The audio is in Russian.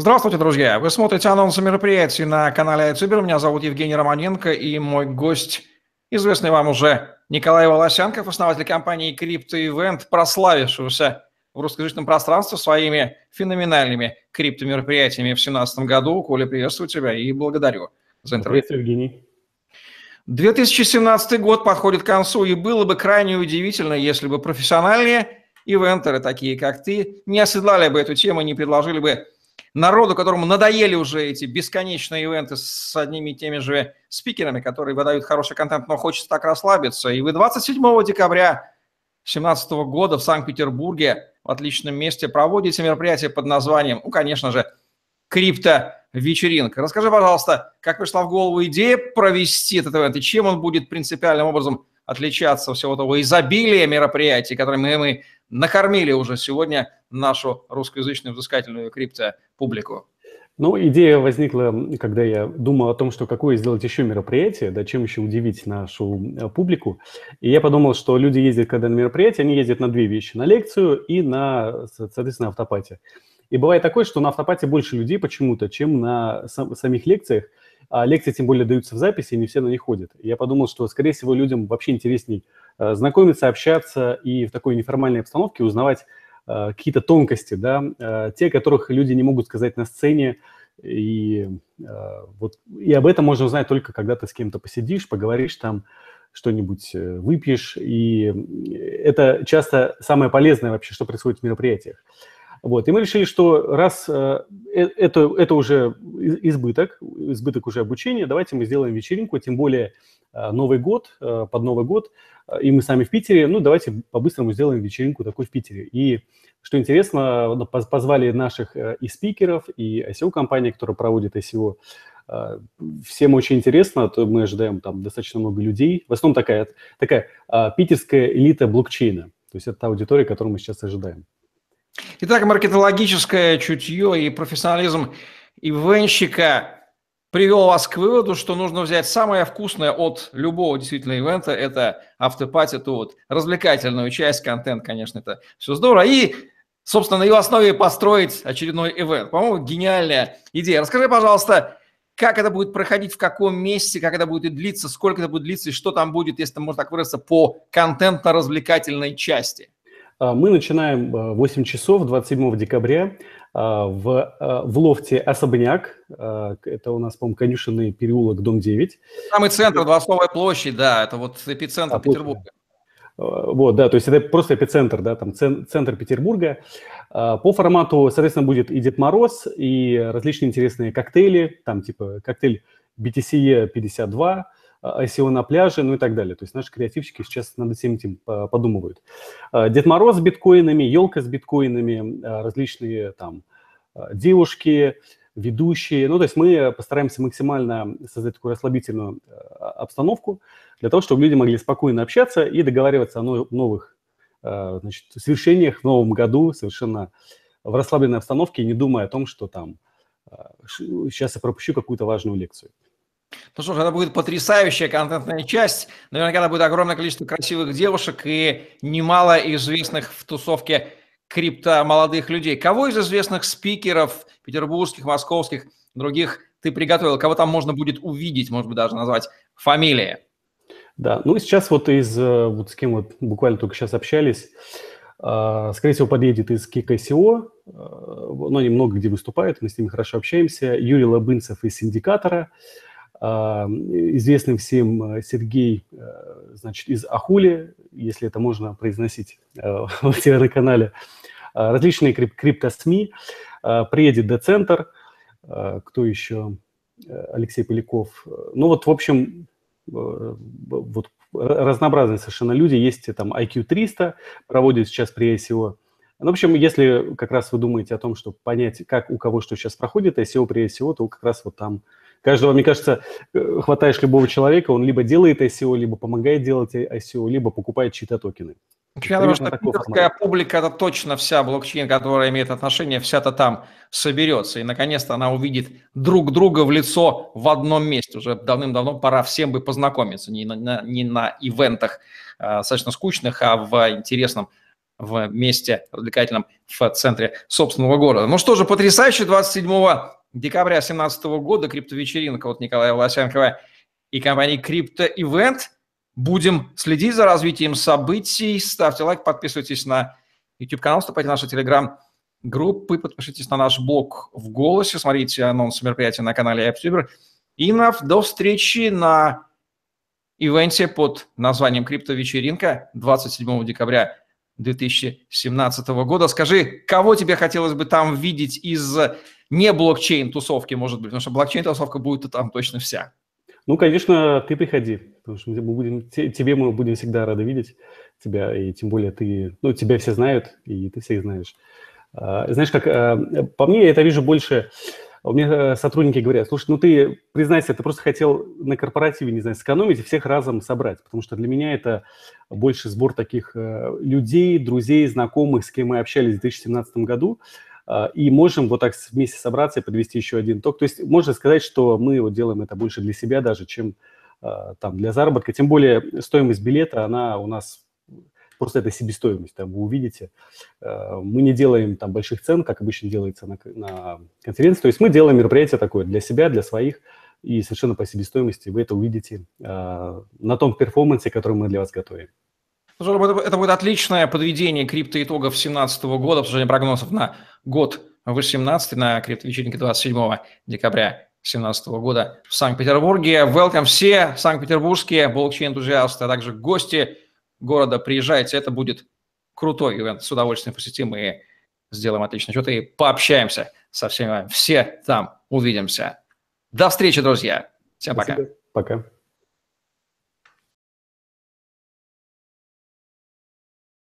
Здравствуйте, друзья! Вы смотрите анонсы мероприятий на канале iTuber. Меня зовут Евгений Романенко и мой гость, известный вам уже Николай Волосянков, основатель компании Crypto Event, прославившегося в русскоязычном пространстве своими феноменальными крипто-мероприятиями в 2017 году. Коля, приветствую тебя и благодарю за интервью. Приветствую, Евгений. 2017 год подходит к концу, и было бы крайне удивительно, если бы профессиональные ивентеры, такие как ты, не оседлали бы эту тему, не предложили бы народу, которому надоели уже эти бесконечные ивенты с одними и теми же спикерами, которые выдают хороший контент, но хочется так расслабиться. И вы 27 декабря 2017 года в Санкт-Петербурге в отличном месте проводите мероприятие под названием, ну, конечно же, крипто-вечеринка. Расскажи, пожалуйста, как пришла в голову идея провести этот ивент и чем он будет принципиальным образом отличаться от всего того изобилия мероприятий, которыми мы накормили уже сегодня нашу русскоязычную взыскательную крипто-публику? Ну, идея возникла, когда я думал о том, что какое сделать еще мероприятие, да, чем еще удивить нашу э, публику. И я подумал, что люди ездят, когда на мероприятие, они ездят на две вещи, на лекцию и на, соответственно, автопате. И бывает такое, что на автопате больше людей почему-то, чем на сам, самих лекциях, а лекции тем более даются в записи, и не все на них ходят. Я подумал, что, скорее всего, людям вообще интересней э, знакомиться, общаться и в такой неформальной обстановке узнавать Э, какие-то тонкости, да, э, те, которых люди не могут сказать на сцене, и вот и об этом можно узнать только когда ты с кем-то посидишь, поговоришь там, что-нибудь выпьешь, и это часто самое полезное вообще, что происходит в мероприятиях. Вот. И мы решили, что раз э, это, это уже избыток, избыток уже обучения, давайте мы сделаем вечеринку, тем более э, Новый год, э, под Новый год, и мы сами в Питере, ну, давайте по-быстрому сделаем вечеринку такой в Питере. И что интересно, позвали наших и спикеров, и ICO-компании, которая проводит ICO. Всем очень интересно, то мы ожидаем там достаточно много людей. В основном такая, такая питерская элита блокчейна. То есть это та аудитория, которую мы сейчас ожидаем. Итак, маркетологическое чутье и профессионализм ивенщика привел вас к выводу, что нужно взять самое вкусное от любого действительно ивента, это автопати, эту вот развлекательную часть, контент, конечно, это все здорово, и, собственно, на ее основе построить очередной ивент. По-моему, гениальная идея. Расскажи, пожалуйста, как это будет проходить, в каком месте, как это будет длиться, сколько это будет длиться и что там будет, если можно так выразиться, по контентно-развлекательной части. А, мы начинаем 8 часов 27 декабря а, в, в лофте «Особняк». Это у нас, по-моему, конюшенный переулок, дом 9. Самый центр, Дворцовая площадь, да, это вот эпицентр а, Петербурга. Вот, да, то есть это просто эпицентр, да, там центр Петербурга. По формату, соответственно, будет и Дед Мороз, и различные интересные коктейли, там типа коктейль BTCE 52, ICO а, на пляже, ну и так далее. То есть наши креативщики сейчас над всем этим подумывают. А, Дед Мороз с биткоинами, елка с биткоинами, а, различные там девушки, ведущие. Ну, то есть мы постараемся максимально создать такую расслабительную обстановку для того, чтобы люди могли спокойно общаться и договариваться о новых значит, свершениях в новом году совершенно в расслабленной обстановке, не думая о том, что там сейчас я пропущу какую-то важную лекцию. Ну что ж, это будет потрясающая контентная часть. Наверняка это будет огромное количество красивых девушек и немало известных в тусовке крипто молодых людей. Кого из известных спикеров петербургских, московских, других ты приготовил? Кого там можно будет увидеть, может быть, даже назвать фамилии? Да, ну сейчас вот из, э, вот с кем вот буквально только сейчас общались, э, скорее всего, подъедет из KKCO, э, но они много где выступают, мы с ними хорошо общаемся, Юрий Лобынцев из Синдикатора, а, известный всем э, Сергей, э, значит, из Ахули, если это можно произносить э, в телеграм-канале, а, различные крип крипто-СМИ, а, приедет Децентр, кто еще, Алексей Поляков. Ну вот, в общем, вот разнообразные совершенно люди. Есть там IQ 300, проводит сейчас при ICO. Ну, в общем, если как раз вы думаете о том, чтобы понять, как у кого что сейчас проходит ICO при ICO, то как раз вот там Каждого, мне кажется, э, хватаешь любого человека, он либо делает ICO, либо помогает делать ICO, либо покупает чьи-то токены. Я думаю, что питерская публика – это точно вся блокчейн, которая имеет отношение, вся-то там соберется. И, наконец-то, она увидит друг друга в лицо в одном месте. Уже давным-давно пора всем бы познакомиться. Не на, не на ивентах э, достаточно скучных, а в интересном в месте развлекательном в центре собственного города. Ну что же, потрясающе, 27 декабря 2017 года криптовечеринка от Николая Власенкова и компании Crypto Event. Будем следить за развитием событий. Ставьте лайк, подписывайтесь на YouTube-канал, вступайте в наши телеграм-группы, подпишитесь на наш блог в голосе, смотрите анонс мероприятия на канале AppTuber. И на, до встречи на ивенте под названием «Криптовечеринка» 27 декабря 2017 года. Скажи, кого тебе хотелось бы там видеть из не блокчейн-тусовки, может быть, потому что блокчейн-тусовка будет там точно вся. Ну, конечно, ты приходи, потому что мы будем, тебе мы будем всегда рады видеть тебя, и тем более ты, ну, тебя все знают, и ты всех знаешь. А, знаешь, как а, по мне, я это вижу больше у меня э, сотрудники говорят, слушай, ну ты, признайся, ты просто хотел на корпоративе, не знаю, сэкономить и всех разом собрать, потому что для меня это больше сбор таких э, людей, друзей, знакомых, с кем мы общались в 2017 году, э, и можем вот так вместе собраться и подвести еще один ток. То есть можно сказать, что мы вот делаем это больше для себя даже, чем там для заработка. Тем более стоимость билета, она у нас просто это себестоимость, там вы увидите. Э, мы не делаем там больших цен, как обычно делается на, на конференции, то есть мы делаем мероприятие такое для себя, для своих, и совершенно по себестоимости вы это увидите э, на том перформансе, который мы для вас готовим. Это будет отличное подведение криптоитогов 2017 года, обсуждение прогнозов на год 18 на криптовечеринке 27 декабря 2017 года в Санкт-Петербурге. Welcome все санкт-петербургские блокчейн-энтузиасты, а также гости города, приезжайте, это будет крутой ивент, с удовольствием посетим и сделаем отличный счет и пообщаемся со всеми вами. Все там увидимся. До встречи, друзья. Всем Спасибо. пока. Пока.